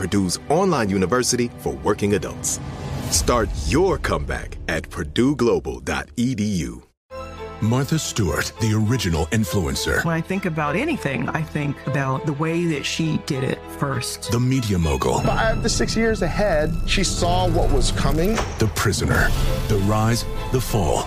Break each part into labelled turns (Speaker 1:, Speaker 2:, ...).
Speaker 1: Purdue's online university for working adults. Start your comeback at purdueglobal.edu.
Speaker 2: Martha Stewart, the original influencer.
Speaker 3: When I think about anything, I think about the way that she did it first.
Speaker 2: The media mogul.
Speaker 4: Five to six years ahead, she saw what was coming.
Speaker 2: The prisoner. The rise, the fall,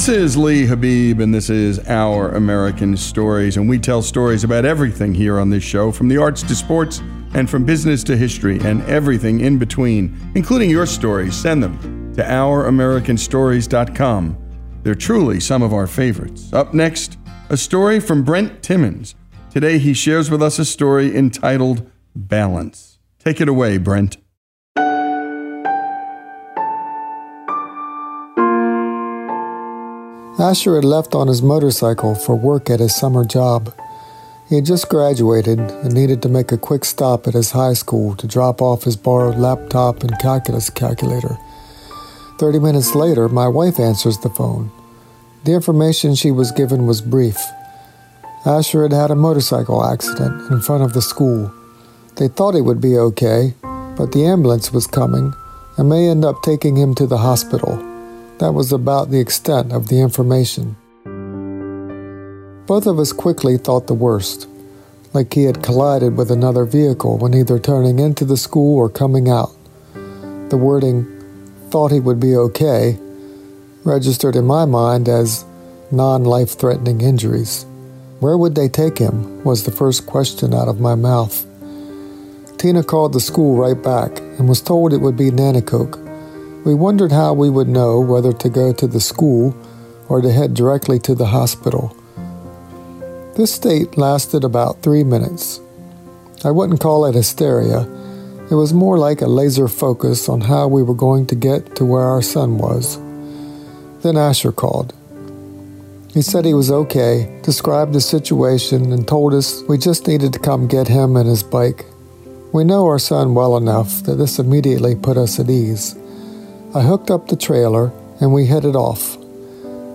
Speaker 5: This is Lee Habeeb, and this is Our American Stories. And we tell stories about everything here on this show, from the arts to sports, and from business to history, and everything in between, including your stories. Send them to OurAmericanStories.com. They're truly some of our favorites. Up next, a story from Brent Timmons. Today, he shares with us a story entitled Balance. Take it away, Brent.
Speaker 6: Asher had left on his motorcycle for work at his summer job. He had just graduated and needed to make a quick stop at his high school to drop off his borrowed laptop and calculus calculator. Thirty minutes later, my wife answers the phone. The information she was given was brief. Asher had had a motorcycle accident in front of the school. They thought he would be okay, but the ambulance was coming and may end up taking him to the hospital. That was about the extent of the information. Both of us quickly thought the worst, like he had collided with another vehicle when either turning into the school or coming out. The wording, thought he would be okay, registered in my mind as non life threatening injuries. Where would they take him? was the first question out of my mouth. Tina called the school right back and was told it would be Nanticoke. We wondered how we would know whether to go to the school or to head directly to the hospital. This state lasted about three minutes. I wouldn't call it hysteria. It was more like a laser focus on how we were going to get to where our son was. Then Asher called. He said he was okay, described the situation, and told us we just needed to come get him and his bike. We know our son well enough that this immediately put us at ease. I hooked up the trailer and we headed off.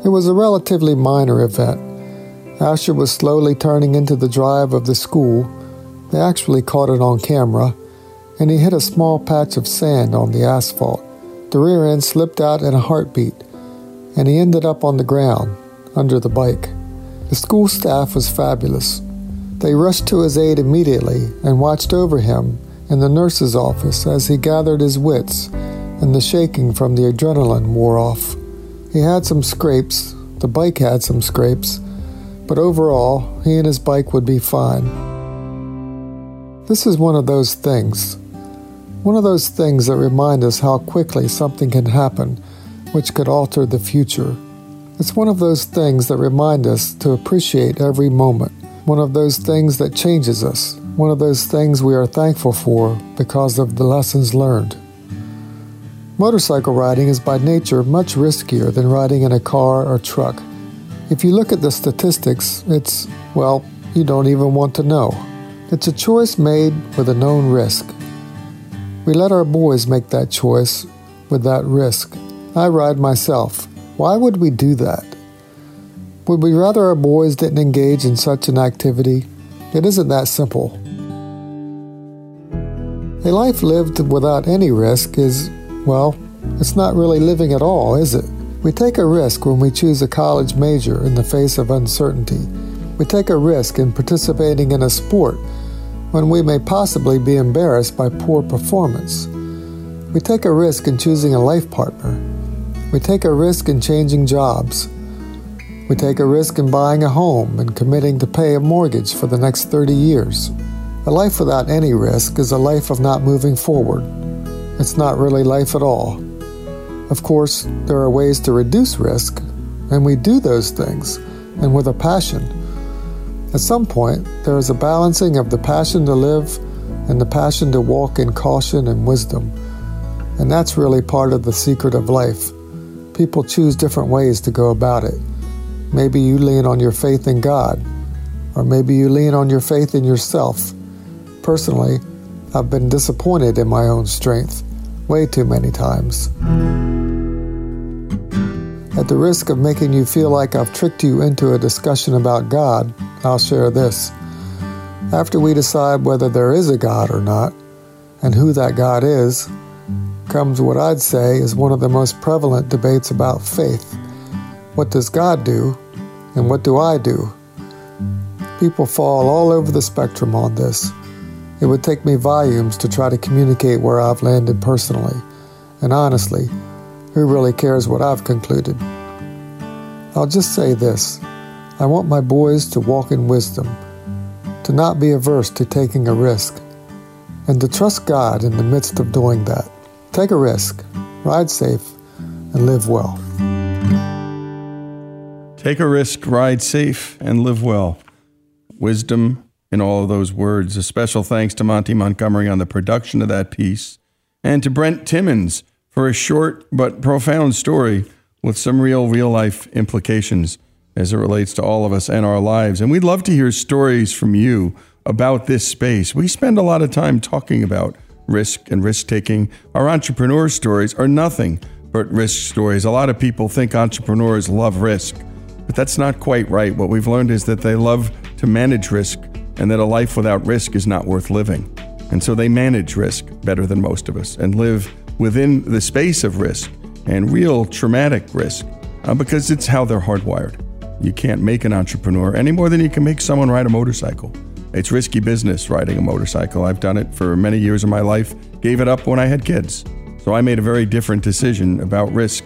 Speaker 6: It was a relatively minor event. Asher was slowly turning into the drive of the school. They actually caught it on camera, and he hit a small patch of sand on the asphalt. The rear end slipped out in a heartbeat, and he ended up on the ground, under the bike. The school staff was fabulous. They rushed to his aid immediately and watched over him in the nurse's office as he gathered his wits and the shaking from the adrenaline wore off. He had some scrapes, the bike had some scrapes, but overall, he and his bike would be fine. This is one of those things. One of those things that remind us how quickly something can happen which could alter the future. It's one of those things that remind us to appreciate every moment one of those things that changes us, one of those things we are thankful for because of the lessons learned. Motorcycle riding is by nature much riskier than riding in a car or truck. If you look at the statistics, it's, well, you don't even want to know. It's a choice made with a known risk. We let our boys make that choice with that risk. I ride myself. Why would we do that? Would we rather our boys didn't engage in such an activity? It isn't that simple. A life lived without any risk is, well, it's not really living at all, is it? We take a risk when we choose a college major in the face of uncertainty. We take a risk in participating in a sport when we may possibly be embarrassed by poor performance. We take a risk in choosing a life partner. We take a risk in changing jobs. We take a risk in buying a home and committing to pay a mortgage for the next 30 years. A life without any risk is a life of not moving forward. It's not really life at all. Of course, there are ways to reduce risk, and we do those things, and with a passion. At some point, there is a balancing of the passion to live and the passion to walk in caution and wisdom. And that's really part of the secret of life. People choose different ways to go about it. Maybe you lean on your faith in God, or maybe you lean on your faith in yourself. Personally, I've been disappointed in my own strength way too many times. At the risk of making you feel like I've tricked you into a discussion about God, I'll share this. After we decide whether there is a God or not, and who that God is, comes what I'd say is one of the most prevalent debates about faith. What does God do, and what do I do? People fall all over the spectrum on this. It would take me volumes to try to communicate where I've landed personally. And honestly, who really cares what I've concluded? I'll just say this I want my boys to walk in wisdom, to not be averse to taking a risk, and to trust God in the midst of doing that. Take a risk, ride safe, and live well.
Speaker 5: Take a risk, ride safe, and live well. Wisdom in all of those words. A special thanks to Monty Montgomery on the production of that piece, and to Brent Timmons for a short but profound story with some real, real life implications as it relates to all of us and our lives. And we'd love to hear stories from you about this space. We spend a lot of time talking about risk and risk taking. Our entrepreneur stories are nothing but risk stories. A lot of people think entrepreneurs love risk. But that's not quite right. What we've learned is that they love to manage risk and that a life without risk is not worth living. And so they manage risk better than most of us and live within the space of risk and real traumatic risk uh, because it's how they're hardwired. You can't make an entrepreneur any more than you can make someone ride a motorcycle. It's risky business riding a motorcycle. I've done it for many years of my life, gave it up when I had kids. So I made a very different decision about risk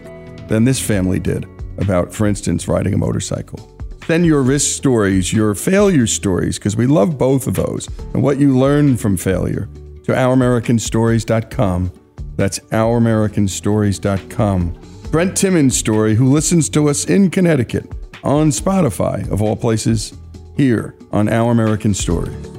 Speaker 5: than this family did about, for instance, riding a motorcycle. Send your risk stories, your failure stories, because we love both of those, and what you learn from failure to ouramericanstories.com. That's ouramericanstories.com. Brent Timmons' story, who listens to us in Connecticut on Spotify, of all places, here on Our American Stories.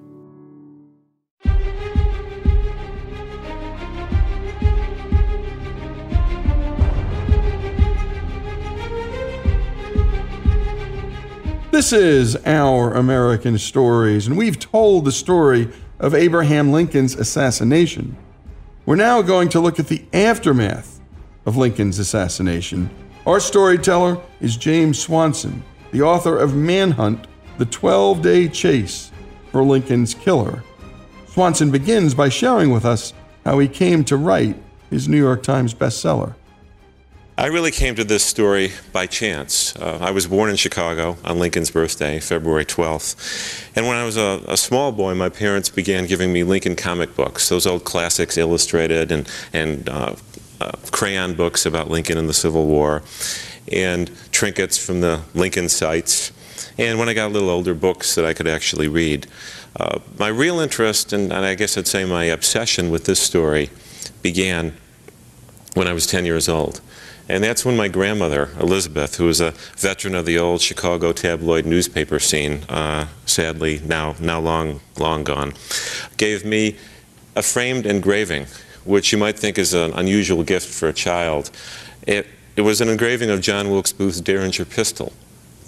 Speaker 5: This is Our American Stories, and we've told the story of Abraham Lincoln's assassination. We're now going to look at the aftermath of Lincoln's assassination. Our storyteller is James Swanson, the author of Manhunt The 12 Day Chase for Lincoln's Killer. Swanson begins by sharing with us how he came to write his New York Times bestseller.
Speaker 7: I really came to this story by chance. Uh, I was born in Chicago on Lincoln's birthday, February 12th. And when I was a, a, small boy, my parents began giving me Lincoln comic books, those old classics illustrated and, and uh, uh, crayon books about Lincoln and the Civil War, and trinkets from the Lincoln sites. And when I got a little older, books that I could actually read. Uh, my real interest, and, and I guess I'd say my obsession with this story, began when I was 10 years old. And that's when my grandmother, Elizabeth, who was a veteran of the old Chicago tabloid newspaper scene, uh, sadly now, now long, long gone, gave me a framed engraving, which you might think is an unusual gift for a child. It, it was an engraving of John Wilkes Booth's Derringer pistol,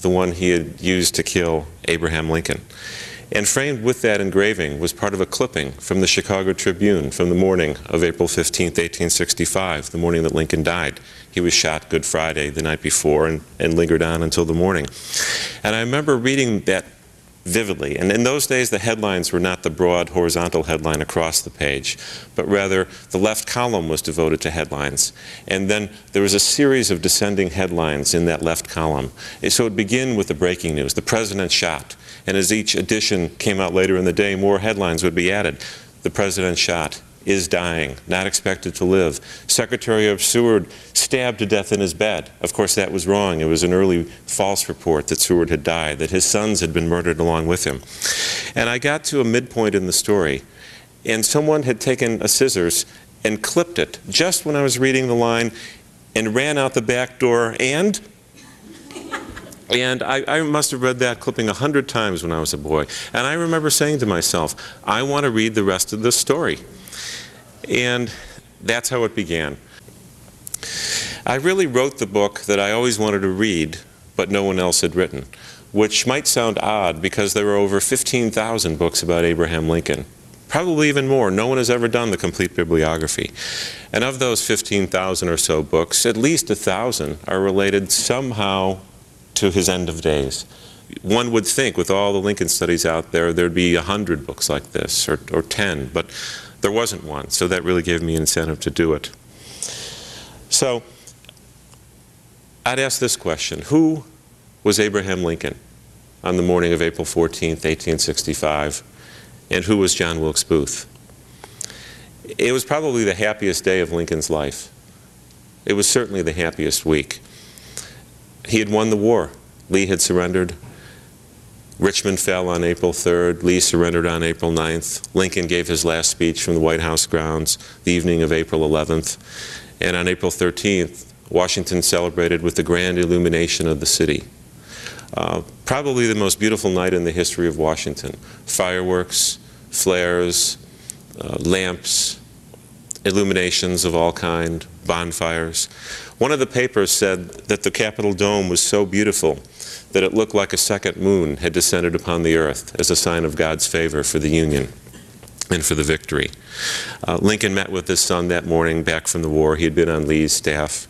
Speaker 7: the one he had used to kill Abraham Lincoln. And framed with that engraving was part of a clipping from the Chicago Tribune from the morning of April 15, 1865, the morning that Lincoln died. He was shot Good Friday the night before and, and lingered on until the morning. And I remember reading that vividly. And in those days, the headlines were not the broad horizontal headline across the page, but rather the left column was devoted to headlines. And then there was a series of descending headlines in that left column. So it would begin with the breaking news, the president shot. And as each edition came out later in the day, more headlines would be added. The president shot is dying, not expected to live. Secretary of Seward stabbed to death in his bed. Of course, that was wrong. It was an early false report that Seward had died, that his sons had been murdered along with him. And I got to a midpoint in the story, and someone had taken a scissors and clipped it just when I was reading the line and ran out the back door and and I, I, must have read that clipping a hundred times when I was a boy. And I remember saying to myself, I want to read the rest of this story. And that's how it began. I really wrote the book that I always wanted to read, but no one else had written, which might sound odd because there are over 15,000 books about Abraham Lincoln. Probably even more. No one has ever done the complete bibliography. And of those 15,000 or so books, at least a thousand are related somehow to his end of days. One would think, with all the Lincoln studies out there, there'd be a hundred books like this, or, or ten, but there wasn't one, so that really gave me incentive to do it. So, I'd ask this question Who was Abraham Lincoln on the morning of April 14, 1865, and who was John Wilkes Booth? It was probably the happiest day of Lincoln's life. It was certainly the happiest week. He had won the war. Lee had surrendered. Richmond fell on April 3rd. Lee surrendered on April 9th. Lincoln gave his last speech from the White House grounds the evening of April 11th. And on April 13th, Washington celebrated with the grand illumination of the city. Uh, probably the most beautiful night in the history of Washington. Fireworks, flares, uh, lamps, illuminations of all kind, bonfires. One of the papers said that the Capitol dome was so beautiful that it looked like a second moon had descended upon the earth as a sign of God's favor for the Union and for the victory. Uh, Lincoln met with his son that morning back from the war. He had been on Lee's staff.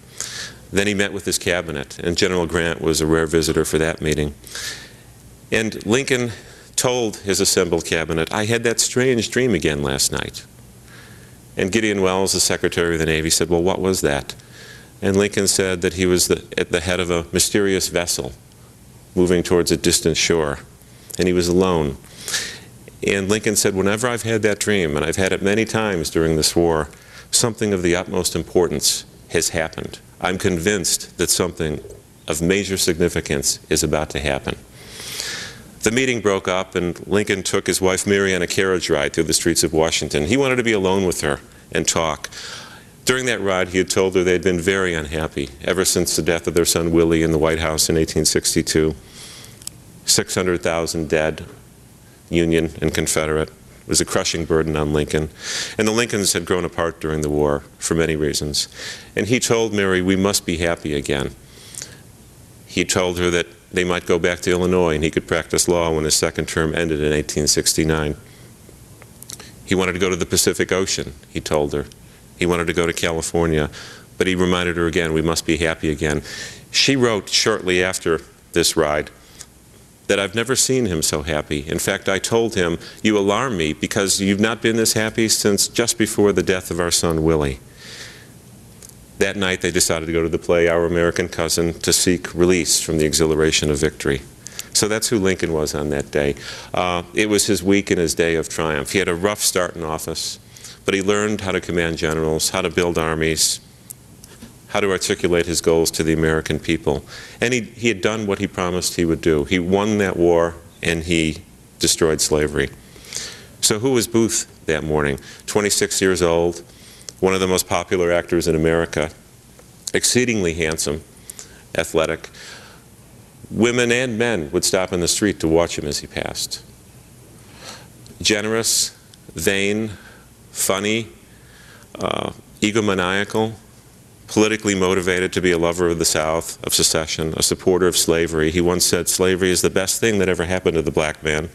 Speaker 7: Then he met with his cabinet, and General Grant was a rare visitor for that meeting. And Lincoln told his assembled cabinet, I had that strange dream again last night. And Gideon Welles, the Secretary of the Navy, said, Well, what was that? And Lincoln said that he was the, at the head of a mysterious vessel moving towards a distant shore, and he was alone. And Lincoln said, Whenever I've had that dream, and I've had it many times during this war, something of the utmost importance has happened. I'm convinced that something of major significance is about to happen. The meeting broke up, and Lincoln took his wife Mary on a carriage ride through the streets of Washington. He wanted to be alone with her and talk. During that ride, he had told her they had been very unhappy ever since the death of their son Willie in the White House in 1862. 600,000 dead, Union and Confederate. It was a crushing burden on Lincoln. And the Lincolns had grown apart during the war for many reasons. And he told Mary, We must be happy again. He told her that they might go back to Illinois and he could practice law when his second term ended in 1869. He wanted to go to the Pacific Ocean, he told her. He wanted to go to California, but he reminded her again, we must be happy again. She wrote shortly after this ride that I've never seen him so happy. In fact, I told him, You alarm me because you've not been this happy since just before the death of our son Willie. That night, they decided to go to the play Our American Cousin to seek release from the exhilaration of victory. So that's who Lincoln was on that day. Uh, it was his week and his day of triumph. He had a rough start in office, but he learned how to command generals, how to build armies, how to articulate his goals to the American people. And he, he had done what he promised he would do. He won that war and he destroyed slavery. So, who was Booth that morning? 26 years old, one of the most popular actors in America, exceedingly handsome, athletic. Women and men would stop in the street to watch him as he passed. Generous, vain, funny, uh, egomaniacal, politically motivated to be a lover of the South, of secession, a supporter of slavery. He once said, Slavery is the best thing that ever happened to the black man.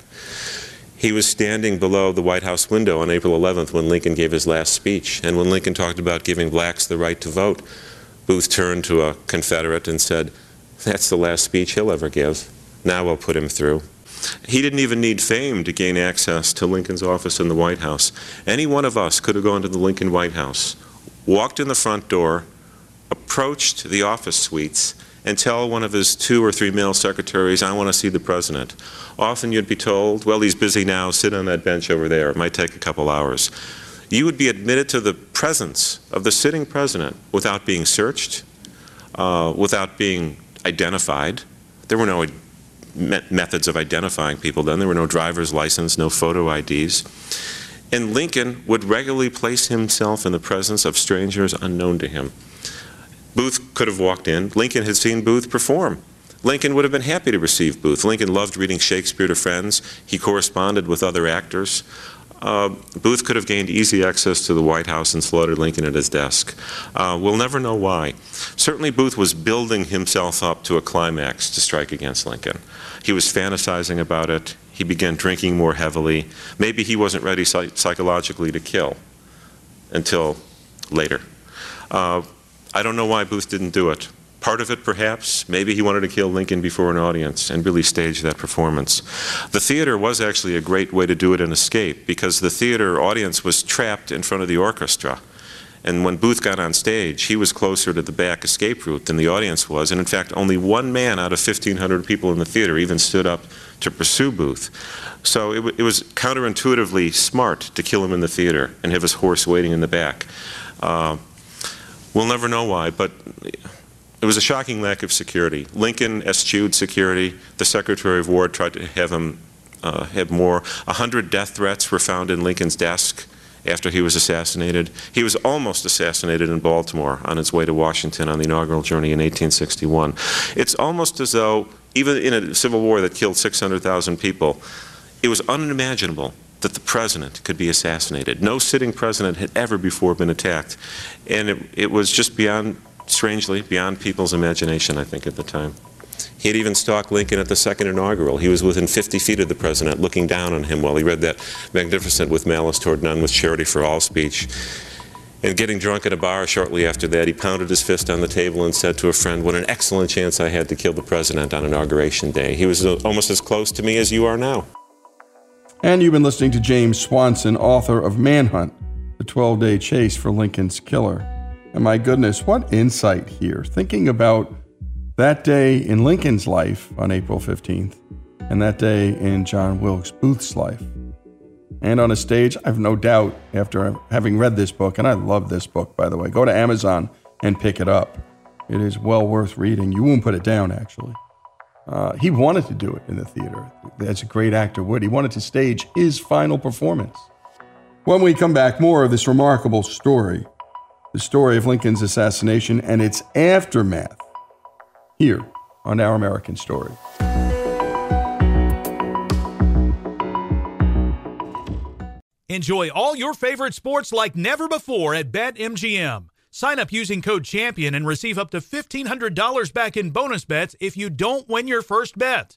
Speaker 7: He was standing below the White House window on April 11th when Lincoln gave his last speech. And when Lincoln talked about giving blacks the right to vote, Booth turned to a Confederate and said, That's the last speech he'll ever give. Now we'll put him through. He didn't even need fame to gain access to Lincoln's office in the White House. Any one of us could have gone to the Lincoln White House, walked in the front door, approached the office suites and tell one of his two or three male secretaries, I want to see the president. Often you'd be told, well, he's busy now, sit on that bench over there. It might take a couple hours. You would be admitted to the presence of the sitting president without being searched, uh, without being identified. There were no me- methods of identifying people then. There were no driver's license, no photo IDs. And Lincoln would regularly place himself in the presence of strangers unknown to him. Booth could have walked in. Lincoln had seen Booth perform. Lincoln would have been happy to receive Booth. Lincoln loved reading Shakespeare to friends. He corresponded with other actors. Uh, Booth could have gained easy access to the White House and slaughtered Lincoln at his desk. Uh, we'll never know why. Certainly, Booth was building himself up to a climax to strike against Lincoln. He was fantasizing about it. He began drinking more heavily. Maybe he wasn't ready psych- psychologically to kill until later. Uh, I don't know why Booth didn't do it. Part of it, perhaps, maybe he wanted to kill Lincoln before an audience and really stage that performance. The theater was actually a great way to do it and escape because the theater audience was trapped in front of the orchestra. And when Booth got on stage, he was closer to the back escape route than the audience was. And in fact, only one man out of 1,500 people in the theater even stood up to pursue Booth. So it, it was counterintuitively smart to kill him in the theater and have his horse waiting in the back. Uh, We'll never know why, but it was a shocking lack of security. Lincoln eschewed security. The Secretary of War tried to have him uh, have more. A hundred death threats were found in Lincoln's desk after he was assassinated. He was almost assassinated in Baltimore on his way to Washington on the inaugural journey in 1861. It's almost as though, even in a civil war that killed 600,000 people, it was unimaginable that the president could be assassinated. No sitting president had ever before been attacked. And it, it was just beyond, strangely, beyond people's imagination, I think, at the time. He had even stalked Lincoln at the second inaugural. He was within 50 feet of the president, looking down on him while he read that magnificent With Malice Toward None, with Charity for All speech. And getting drunk at a bar shortly after that, he pounded his fist on the table and said to a friend, What an excellent chance I had to kill the president on Inauguration Day. He was uh, almost as close to me as you are now.
Speaker 5: And you've been listening to James Swanson, author of Manhunt, the 12 day chase for Lincoln's killer. And my goodness, what insight here, thinking about that day in Lincoln's life on April 15th and that day in John Wilkes Booth's life. and on a stage. I've no doubt after having read this book, and I love this book, by the way. Go to Amazon and pick it up. It is well worth reading. You won't put it down, actually. Uh, he wanted to do it in the theater, as a great actor would. He wanted to stage his final performance. When we come back, more of this remarkable story the story of Lincoln's assassination and its aftermath here on Our American Story.
Speaker 8: Enjoy all your favorite sports like never before at BetMGM. Sign up using code CHAMPION and receive up to $1,500 back in bonus bets if you don't win your first bet.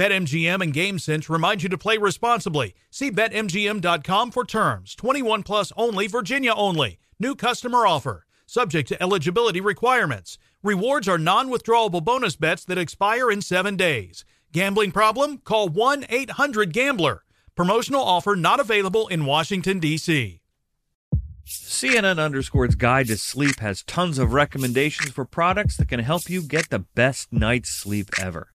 Speaker 8: BetMGM and GameSense remind you to play responsibly. See BetMGM.com for terms. 21 plus only, Virginia only. New customer offer. Subject to eligibility requirements. Rewards are non withdrawable bonus bets that expire in seven days. Gambling problem? Call 1 800 Gambler. Promotional offer not available in Washington, D.C.
Speaker 9: CNN Underscore's Guide to Sleep has tons of recommendations for products that can help you get the best night's sleep ever.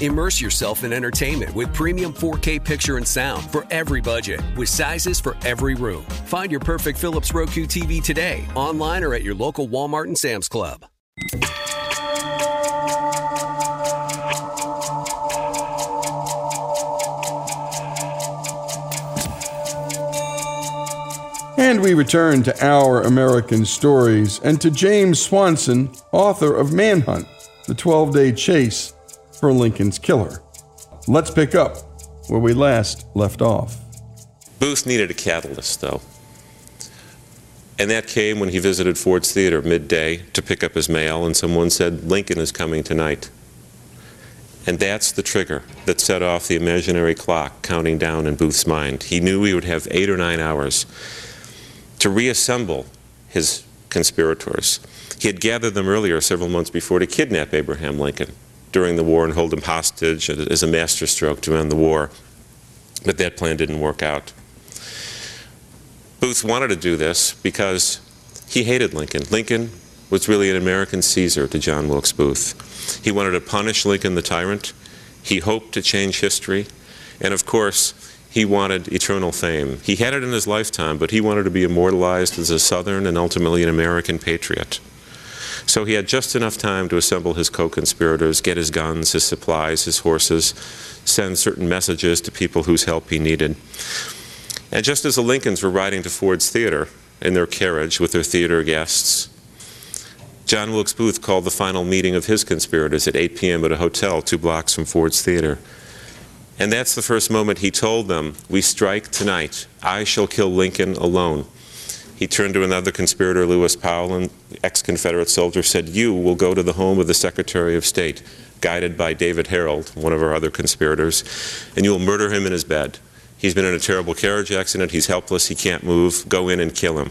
Speaker 10: Immerse yourself in entertainment with premium 4K picture and sound for every budget, with sizes for every room. Find your perfect Philips Roku TV today, online or at your local Walmart and Sam's Club.
Speaker 5: And we return to our American stories and to James Swanson, author of Manhunt, the 12 day chase for Lincoln's killer. Let's pick up where we last left off.
Speaker 7: Booth needed a catalyst, though. And that came when he visited Ford's Theater midday to pick up his mail, and someone said, Lincoln is coming tonight. And that's the trigger that set off the imaginary clock counting down in Booth's mind. He knew he would have eight or nine hours to reassemble his conspirators. He had gathered them earlier, several months before, to kidnap Abraham Lincoln during the war and hold him hostage as a masterstroke to end the war. But that plan didn't work out. Booth wanted to do this because he hated Lincoln. Lincoln was really an American Caesar to John Wilkes Booth. He wanted to punish Lincoln the tyrant. He hoped to change history. And of course, he wanted eternal fame. He had it in his lifetime, but he wanted to be immortalized as a Southern and ultimately an American patriot. So he had just enough time to assemble his co conspirators, get his guns, his supplies, his horses, send certain messages to people whose help he needed. And just as the Lincolns were riding to Ford's Theater in their carriage with their theater guests, John Wilkes Booth called the final meeting of his conspirators at 8 p.m. at a hotel two blocks from Ford's Theater. And that's the first moment he told them, We strike tonight. I shall kill Lincoln alone. He turned to another conspirator, Lewis Powell, an ex Confederate soldier, said, You will go to the home of the Secretary of State, guided by David Herold, one of our other conspirators, and you will murder him in his bed. He's been in a terrible carriage accident. He's helpless. He can't move. Go in and kill him.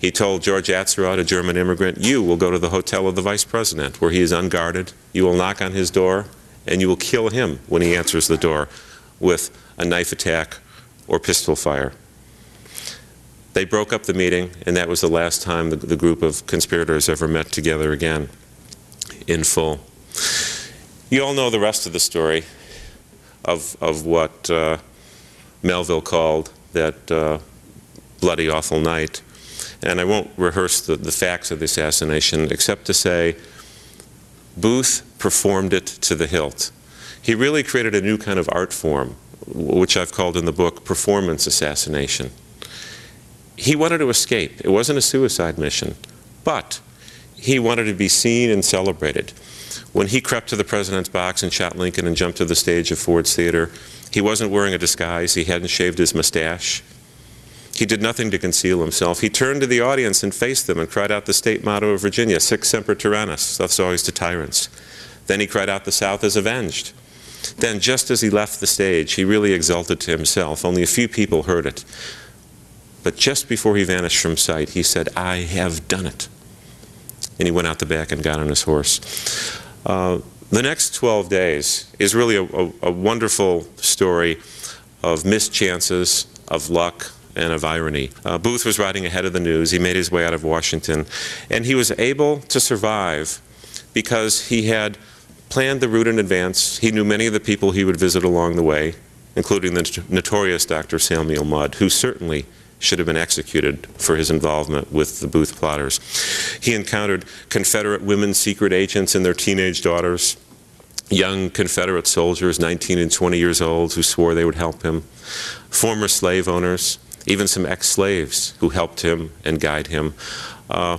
Speaker 7: He told George Atzerodt, a German immigrant, You will go to the hotel of the vice president, where he is unguarded. You will knock on his door, and you will kill him when he answers the door with a knife attack or pistol fire. They broke up the meeting, and that was the last time the, the group of conspirators ever met together again in full. You all know the rest of the story of, of what uh, Melville called that uh, bloody, awful night. And I won't rehearse the, the facts of the assassination except to say Booth performed it to the hilt. He really created a new kind of art form, which I've called in the book performance assassination he wanted to escape. It wasn't a suicide mission, but he wanted to be seen and celebrated. When he crept to the president's box and shot Lincoln and jumped to the stage of Ford's Theater, he wasn't wearing a disguise. He hadn't shaved his mustache. He did nothing to conceal himself. He turned to the audience and faced them and cried out the state motto of Virginia, Sic semper tyrannis, thus always to tyrants. Then he cried out, The South is avenged. Then, just as he left the stage, he really exulted to himself. Only a few people heard it. But just before he vanished from sight, he said, I have done it. And he went out the back and got on his horse. Uh, the next 12 days is really a, a, a wonderful story of mischances, of luck, and of irony. Uh, Booth was riding ahead of the news. He made his way out of Washington, and he was able to survive because he had planned the route in advance. He knew many of the people he would visit along the way, including the notorious Dr. Samuel Mudd, who certainly should have been executed for his involvement with the Booth plotters. He encountered Confederate women secret agents and their teenage daughters, young Confederate soldiers, 19 and 20 years old, who swore they would help him, former slave owners, even some ex slaves who helped him and guide him. Uh,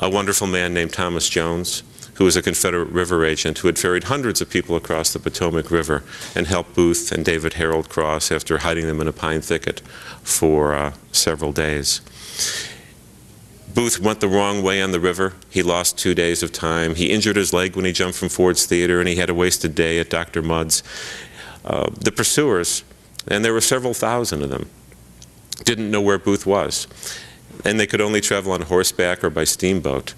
Speaker 7: a wonderful man named Thomas Jones, who was a Confederate river agent who had ferried hundreds of people across the Potomac River and helped Booth and David Herold cross after hiding them in a pine thicket for uh, several days. Booth went the wrong way on the river. He lost two days of time. He injured his leg when he jumped from Ford's Theater, and he had a wasted day at Dr. Mudd's. Uh, the pursuers, and there were several thousand of them, didn't know where Booth was, and they could only travel on horseback or by steamboat.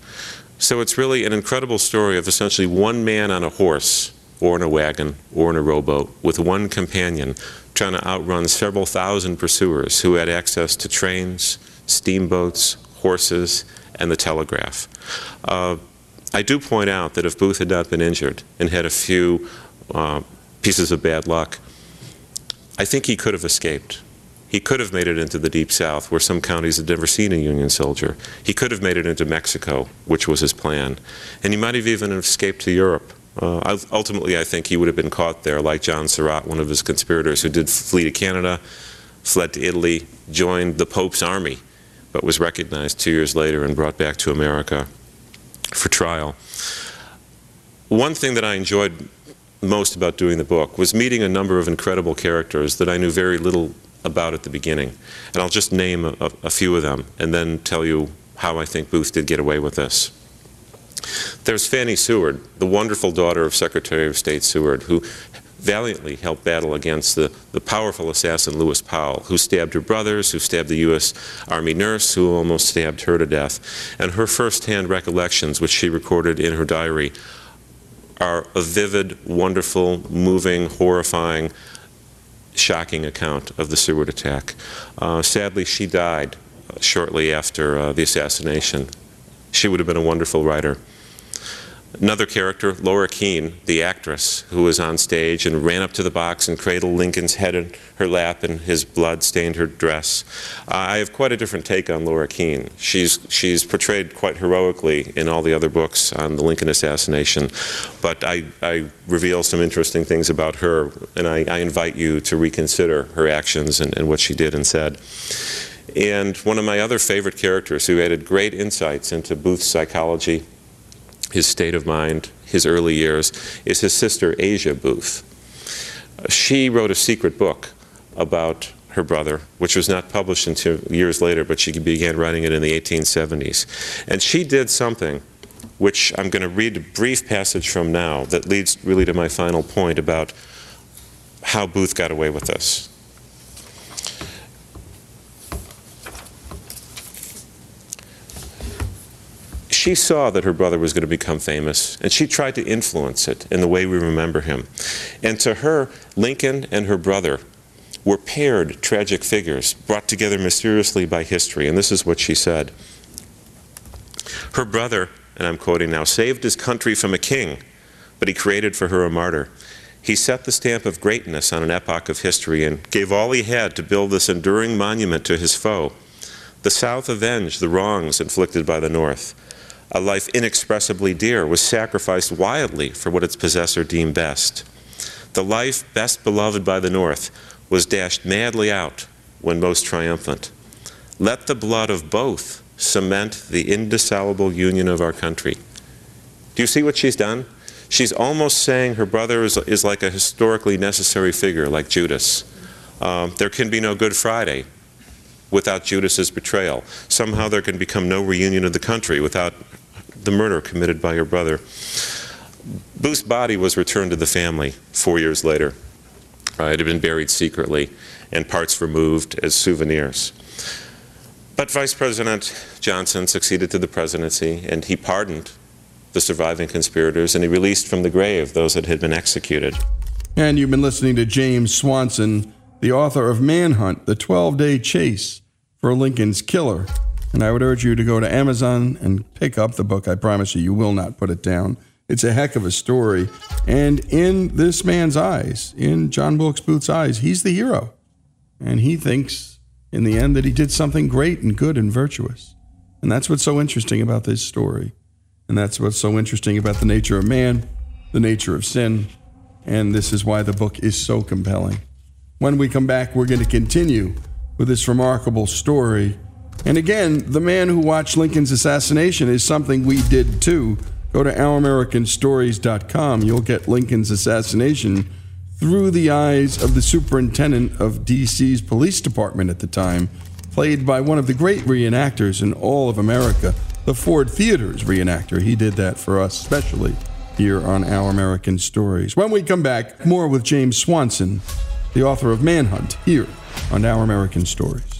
Speaker 7: So it's really an incredible story of essentially one man on a horse or in a wagon or in a rowboat with one companion trying to outrun several thousand pursuers who had access to trains, steamboats, horses, and the telegraph. Uh, I do point out that if Booth had not been injured and had a few uh, pieces of bad luck, I think he could have escaped. He could have made it into the Deep South, where some counties had never seen a Union soldier. He could have made it into Mexico, which was his plan. And he might have even escaped to Europe. Uh, ultimately, I think he would have been caught there, like John Surratt, one of his conspirators who did flee to Canada, fled to Italy, joined the Pope's army, but was recognized two years later and brought back to America for trial. One thing that I enjoyed most about doing the book was meeting a number of incredible characters that I knew very little about at the beginning. And I'll just name a, a few of them and then tell you how I think Booth did get away with this. There's Fanny Seward, the wonderful daughter of Secretary of State Seward, who valiantly helped battle against the, the powerful assassin Lewis Powell, who stabbed her brothers, who stabbed the U.S. Army nurse, who almost stabbed her to death. And her firsthand recollections, which she recorded in her diary, are a vivid, wonderful, moving, horrifying shocking account of the Seward attack. Uh, sadly, she died shortly after uh, the assassination She would have been a wonderful writer. Another character, Laura Keene, the actress, who was on stage and ran up to the box and cradled Lincoln's head in her lap and his blood stained her dress. Uh, I have quite a different take on Laura Keene. She's, she's portrayed quite heroically in all the other books on the Lincoln assassination, but I, I reveal some interesting things about her, and I, I invite you to reconsider her actions and, and what she did and said. And one of my other favorite characters who added great insights into Booth's psychology his state of mind, his early years, is his sister Asia Booth. She wrote a secret book about her brother, which was not published until years later, but she began writing it in the 1870s. And she did something which I'm going to read a brief passage from now that leads really to my final point about how Booth got away with this. She saw that her brother was going to become famous, and she tried to influence it in the way we remember him. And to her, Lincoln and her brother were paired tragic figures brought together mysteriously by history. And this is what she said Her brother, and I'm quoting now, saved his country from a king, but he created for her a martyr. He set the stamp of greatness on an epoch of history and gave all he had to build this enduring monument to his foe. The South avenged the wrongs inflicted by the North a life inexpressibly dear, was sacrificed wildly for what its possessor deemed best. The life best beloved by the North was dashed madly out when most triumphant. Let the blood of both cement the indissoluble union of our country. Do you see what she's done? She's almost saying her brother is, is like a historically necessary figure, like Judas. Um, there can be no Good Friday without Judas's betrayal. Somehow there can become no reunion of the country without the murder committed by your brother. Booth's body was returned to the family four years later. Uh, it had been buried secretly and parts removed as souvenirs. But Vice President Johnson succeeded to the presidency and he pardoned the surviving conspirators and he released from the grave those that had been executed.
Speaker 5: And you've been listening to James Swanson, the author of Manhunt, the 12 day chase for Lincoln's killer. And I would urge you to go to Amazon and pick up the book. I promise you, you will not put it down. It's a heck of a story. And in this man's eyes, in John Wilkes Booth's eyes, he's the hero. And he thinks in the end that he did something great and good and virtuous. And that's what's so interesting about this story. And that's what's so interesting about the nature of man, the nature of sin. And this is why the book is so compelling. When we come back, we're going to continue with this remarkable story and again, the man who watched Lincoln's assassination is something we did too. Go to ouramericanstories.com. You'll get Lincoln's assassination through the eyes of the superintendent of DC's police department at the time, played by one of the great reenactors in all of America, the Ford Theater's reenactor. He did that for us, especially here on Our American Stories. When we come back, more with James Swanson, the author of Manhunt, here on Our American Stories.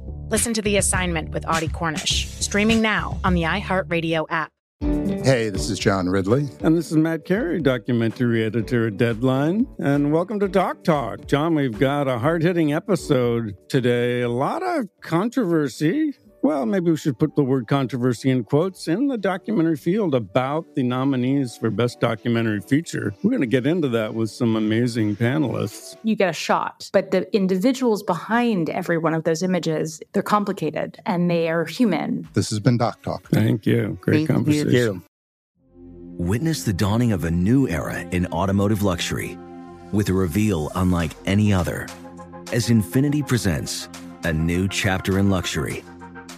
Speaker 11: Listen to The Assignment with Audie Cornish, streaming now on the iHeartRadio app.
Speaker 12: Hey, this is John Ridley.
Speaker 13: And this is Matt Carey, documentary editor at Deadline. And welcome to Doc Talk. John, we've got a hard hitting episode today. A lot of controversy. Well, maybe we should put the word controversy in quotes in the documentary field about the nominees for Best Documentary Feature. We're going to get into that with some amazing panelists.
Speaker 14: You get a shot, but the individuals behind every one of those images, they're complicated and they are human.
Speaker 12: This has been Doc Talk.
Speaker 13: Thank you. Great
Speaker 12: Thank
Speaker 13: conversation.
Speaker 12: you.
Speaker 15: Witness the dawning of a new era in automotive luxury with a reveal unlike any other as Infiniti presents a new chapter in luxury,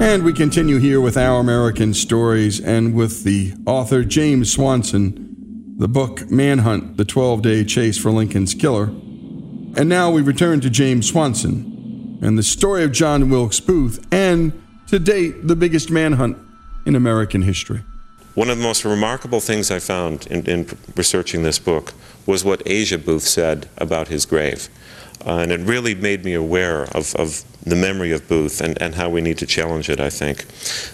Speaker 5: And we continue here with Our American Stories and with the author James Swanson, the book Manhunt The 12 Day Chase for Lincoln's Killer. And now we return to James Swanson and the story of John Wilkes Booth and, to date, the biggest manhunt in American history.
Speaker 7: One of the most remarkable things I found in, in researching this book was what Asia Booth said about his grave. Uh, and it really made me aware of, of the memory of Booth and, and how we need to challenge it, I think.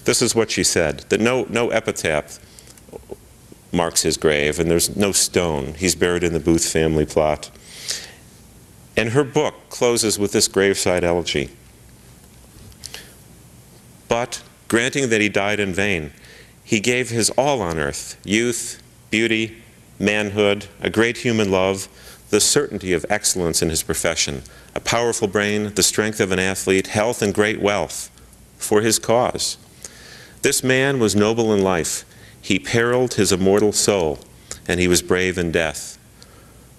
Speaker 7: This is what she said that no, no epitaph marks his grave, and there's no stone. He's buried in the Booth family plot. And her book closes with this graveside elegy. But, granting that he died in vain, he gave his all on earth youth, beauty, manhood, a great human love, the certainty of excellence in his profession, a powerful brain, the strength of an athlete, health, and great wealth for his cause. This man was noble in life. He periled his immortal soul, and he was brave in death.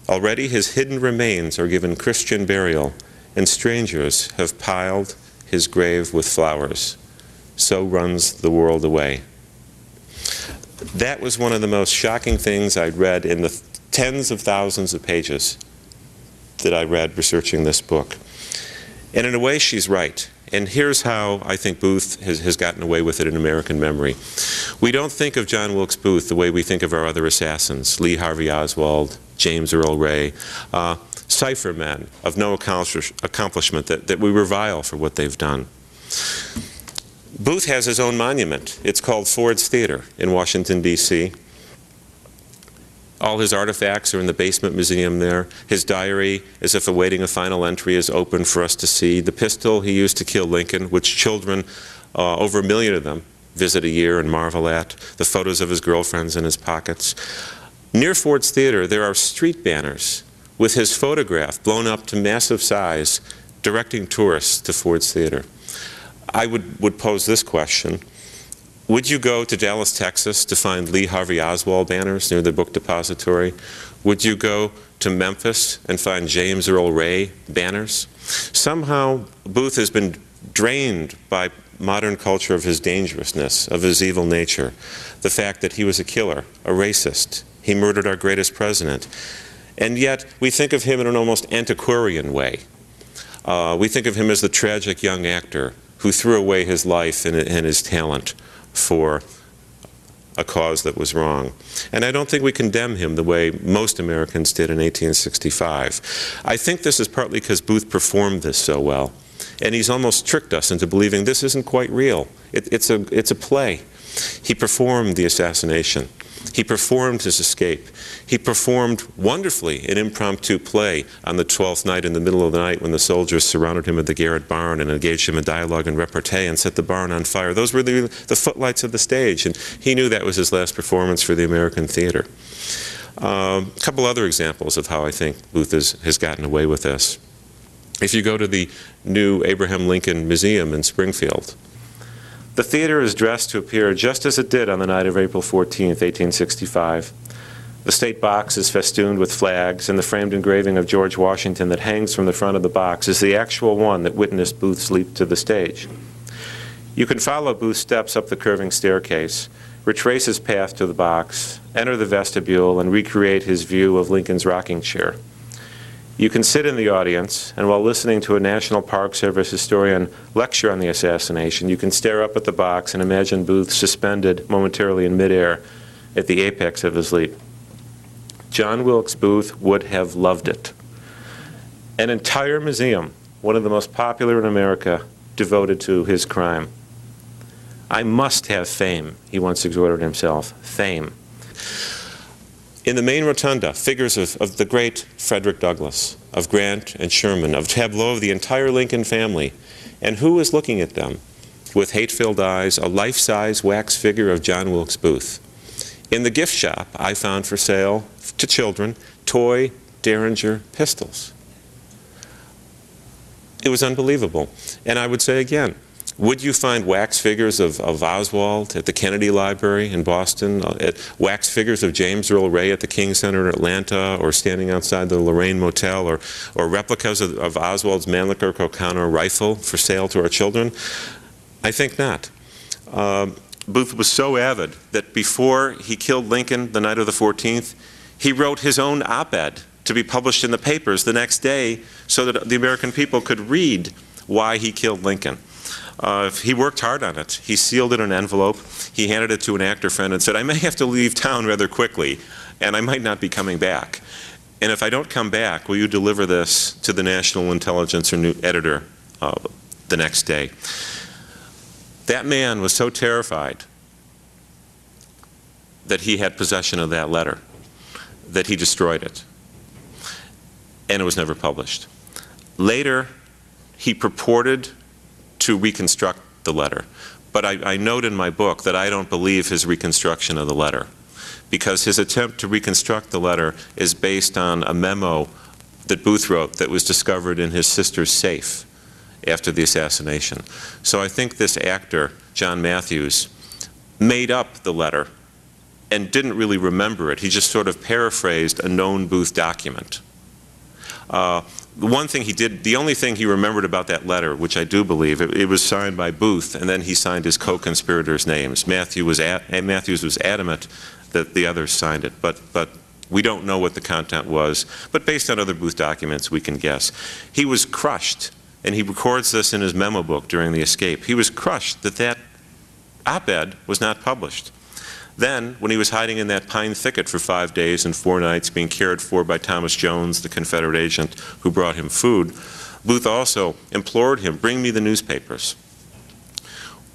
Speaker 7: Already his hidden remains are given Christian burial, and strangers have piled his grave with flowers. So runs the world away. That was one of the most shocking things I'd read in the tens of thousands of pages that I read researching this book. And in a way, she's right. And here's how I think Booth has, has gotten away with it in American memory. We don't think of John Wilkes Booth the way we think of our other assassins Lee Harvey Oswald, James Earl Ray, uh, cipher men of no accomplishment that, that we revile for what they've done. Booth has his own monument. It's called Ford's Theater in Washington, D.C. All his artifacts are in the basement museum there. His diary, as if awaiting a final entry, is open for us to see. The pistol he used to kill Lincoln, which children, uh, over a million of them, visit a year and marvel at. The photos of his girlfriends in his pockets. Near Ford's Theater, there are street banners with his photograph blown up to massive size, directing tourists to Ford's Theater. I would, would pose this question would you go to Dallas, Texas to find Lee Harvey Oswald banners near the book depository? Would you go to Memphis and find James Earl Ray banners? Somehow, Booth has been drained by modern culture of his dangerousness, of his evil nature, the fact that he was a killer, a racist. He murdered our greatest president. And yet, we think of him in an almost antiquarian way. Uh, we think of him as the tragic young actor who threw away his life and, and his talent for a cause that was wrong. And I don't think we condemn him the way most Americans did in 1865. I think this is partly because Booth performed this so well. And he's almost tricked us into believing this isn't quite real. It, it's, a, it's a play. He performed the assassination. He performed his escape. He performed wonderfully an impromptu play on the 12th night in the middle of the night when the soldiers surrounded him at the Garrett barn and engaged him in dialogue and repartee and set the barn on fire. Those were the, the footlights of the stage, and he knew that was his last performance for the American theater. Um, a couple other examples of how I think has, has gotten away with this. If you go to the new Abraham Lincoln Museum in Springfield, the theater is dressed to appear just as it did on the night of April 14, 1865. The state box is festooned with flags, and the framed engraving of George Washington that hangs from the front of the box is the actual one that witnessed Booth's leap to the stage. You can follow Booth's steps up the curving staircase, retrace his path to the box, enter the vestibule, and recreate his view of Lincoln's rocking chair. You can sit in the audience, and while listening to a National Park Service historian lecture on the assassination, you can stare up at the box and imagine Booth suspended momentarily in midair at the apex of his leap. John Wilkes Booth would have loved it. An entire museum, one of the most popular in America, devoted to his crime. I must have fame, he once exhorted himself. Fame. In the main rotunda, figures of, of the great Frederick Douglass, of Grant and Sherman, of tableau of the entire Lincoln family. And who was looking at them? With hate filled eyes, a life size wax figure of John Wilkes Booth. In the gift shop, I found for sale to children toy Derringer pistols. It was unbelievable. And I would say again, would you find wax figures of, of Oswald at the Kennedy Library in Boston, uh, at wax figures of James Earl Ray at the King Center in Atlanta, or standing outside the Lorraine Motel, or, or replicas of, of Oswald's Mannlicher Carcano rifle for sale to our children? I think not. Um, Booth was so avid that before he killed Lincoln the night of the 14th, he wrote his own op ed to be published in the papers the next day so that the American people could read why he killed Lincoln. Uh, he worked hard on it. He sealed it in an envelope. He handed it to an actor friend and said, I may have to leave town rather quickly, and I might not be coming back. And if I don't come back, will you deliver this to the National Intelligencer new editor uh, the next day? That man was so terrified that he had possession of that letter that he destroyed it. And it was never published. Later, he purported to reconstruct the letter. But I, I, note in my book that I don't believe his reconstruction of the letter because his attempt to reconstruct the letter is based on a memo that Booth wrote that was discovered in his sister's safe after the assassination. So I think this actor, John Matthews, made up the letter and didn't really remember it. He just sort of paraphrased a known Booth document. Uh, the one thing he did, the only thing he remembered about that letter, which I do believe, it, it was signed by Booth, and then he signed his co-conspirators' names. Matthew was at, eh, Matthews was adamant that the others signed it, but but we don't know what the content was. But based on other Booth documents, we can guess. He was crushed, and he records this in his memo book during the escape. He was crushed that that op-ed was not published. Then, when he was hiding in that pine thicket for five days and four nights, being cared for by Thomas Jones, the Confederate agent who brought him food, Booth also implored him, Bring me the newspapers.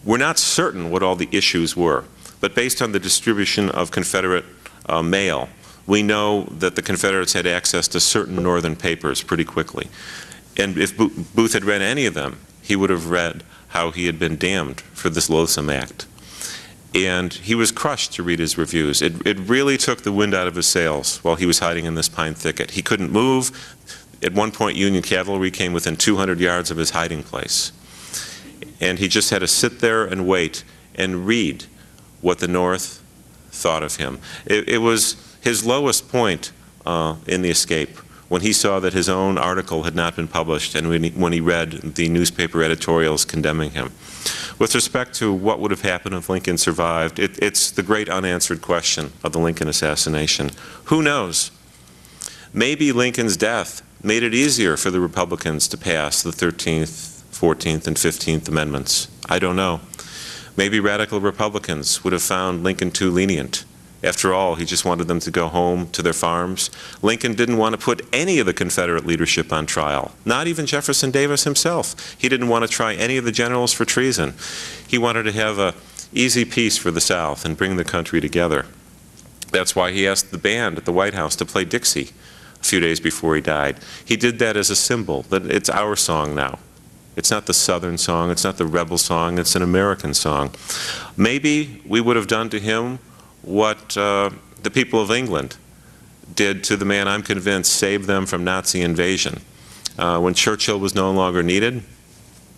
Speaker 7: We're not certain what all the issues were, but based on the distribution of Confederate uh, mail, we know that the Confederates had access to certain northern papers pretty quickly. And if Booth had read any of them, he would have read how he had been damned for this loathsome act and he was crushed to read his reviews. It, it really took the wind out of his sails while he was hiding in this pine thicket. He couldn't move. At one point, Union cavalry came within 200 yards of his hiding place. And he just had to sit there and wait and read what the North thought of him. It, it was his lowest point uh, in the escape when he saw that his own article had not been published and when he, when he read the newspaper editorials condemning him. With respect to what would have happened if Lincoln survived, it, it's the great unanswered question of the Lincoln assassination. Who knows? Maybe Lincoln's death made it easier for the Republicans to pass the 13th, 14th, and 15th Amendments. I don't know. Maybe radical Republicans would have found Lincoln too lenient. After all, he just wanted them to go home to their farms. Lincoln didn't want to put any of the Confederate leadership on trial, not even Jefferson Davis himself. He didn't want to try any of the generals for treason. He wanted to have a easy peace for the South and bring the country together. That's why he asked the band at the White House to play Dixie a few days before he died. He did that as a symbol that it's our song now. It's not the Southern song, it's not the rebel song, it's an American song. Maybe we would have done to him what uh, the people of England did to the man I'm convinced saved them from Nazi invasion. Uh, when Churchill was no longer needed,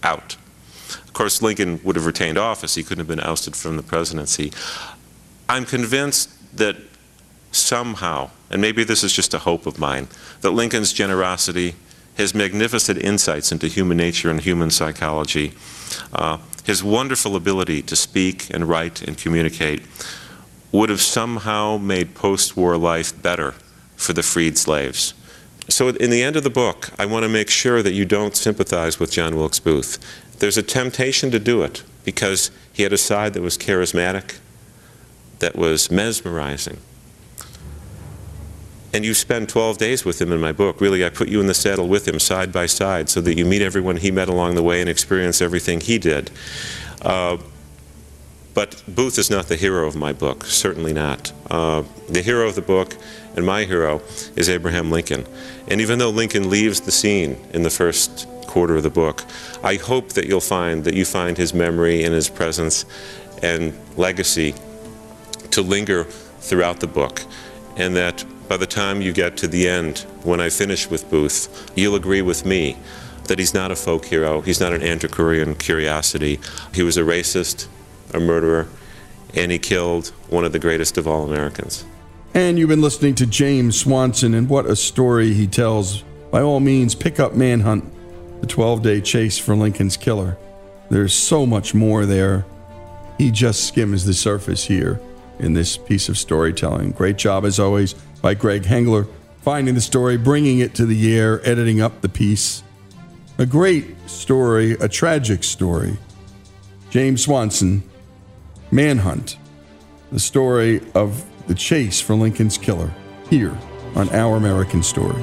Speaker 7: out. Of course, Lincoln would have retained office. He couldn't have been ousted from the presidency. I'm convinced that somehow, and maybe this is just a hope of mine, that Lincoln's generosity, his magnificent insights into human nature and human psychology, uh, his wonderful ability to speak and write and communicate, would have somehow made post war life better for the freed slaves. So, in the end of the book, I want to make sure that you don't sympathize with John Wilkes Booth. There's a temptation to do it because he had a side that was charismatic, that was mesmerizing. And you spend 12 days with him in my book. Really, I put you in the saddle with him side by side so that you meet everyone he met along the way and experience everything he did. Uh, but Booth is not the hero of my book, certainly not. Uh, the hero of the book and my hero is Abraham Lincoln. And even though Lincoln leaves the scene in the first quarter of the book, I hope that you'll find that you find his memory and his presence and legacy to linger throughout the book, and that by the time you get to the end, when I finish with Booth, you'll agree with me that he's not a folk hero, he's not an antiquarian curiosity. He was a racist, a murderer, and he killed one of the greatest of all Americans.
Speaker 5: And you've been listening to James Swanson, and what a story he tells. By all means, pick up Manhunt, the 12 day chase for Lincoln's killer. There's so much more there. He just skims the surface here in this piece of storytelling. Great job, as always, by Greg Hengler, finding the story, bringing it to the air, editing up the piece. A great story, a tragic story. James Swanson, Manhunt, the story of the chase for Lincoln's killer, here on Our American Story.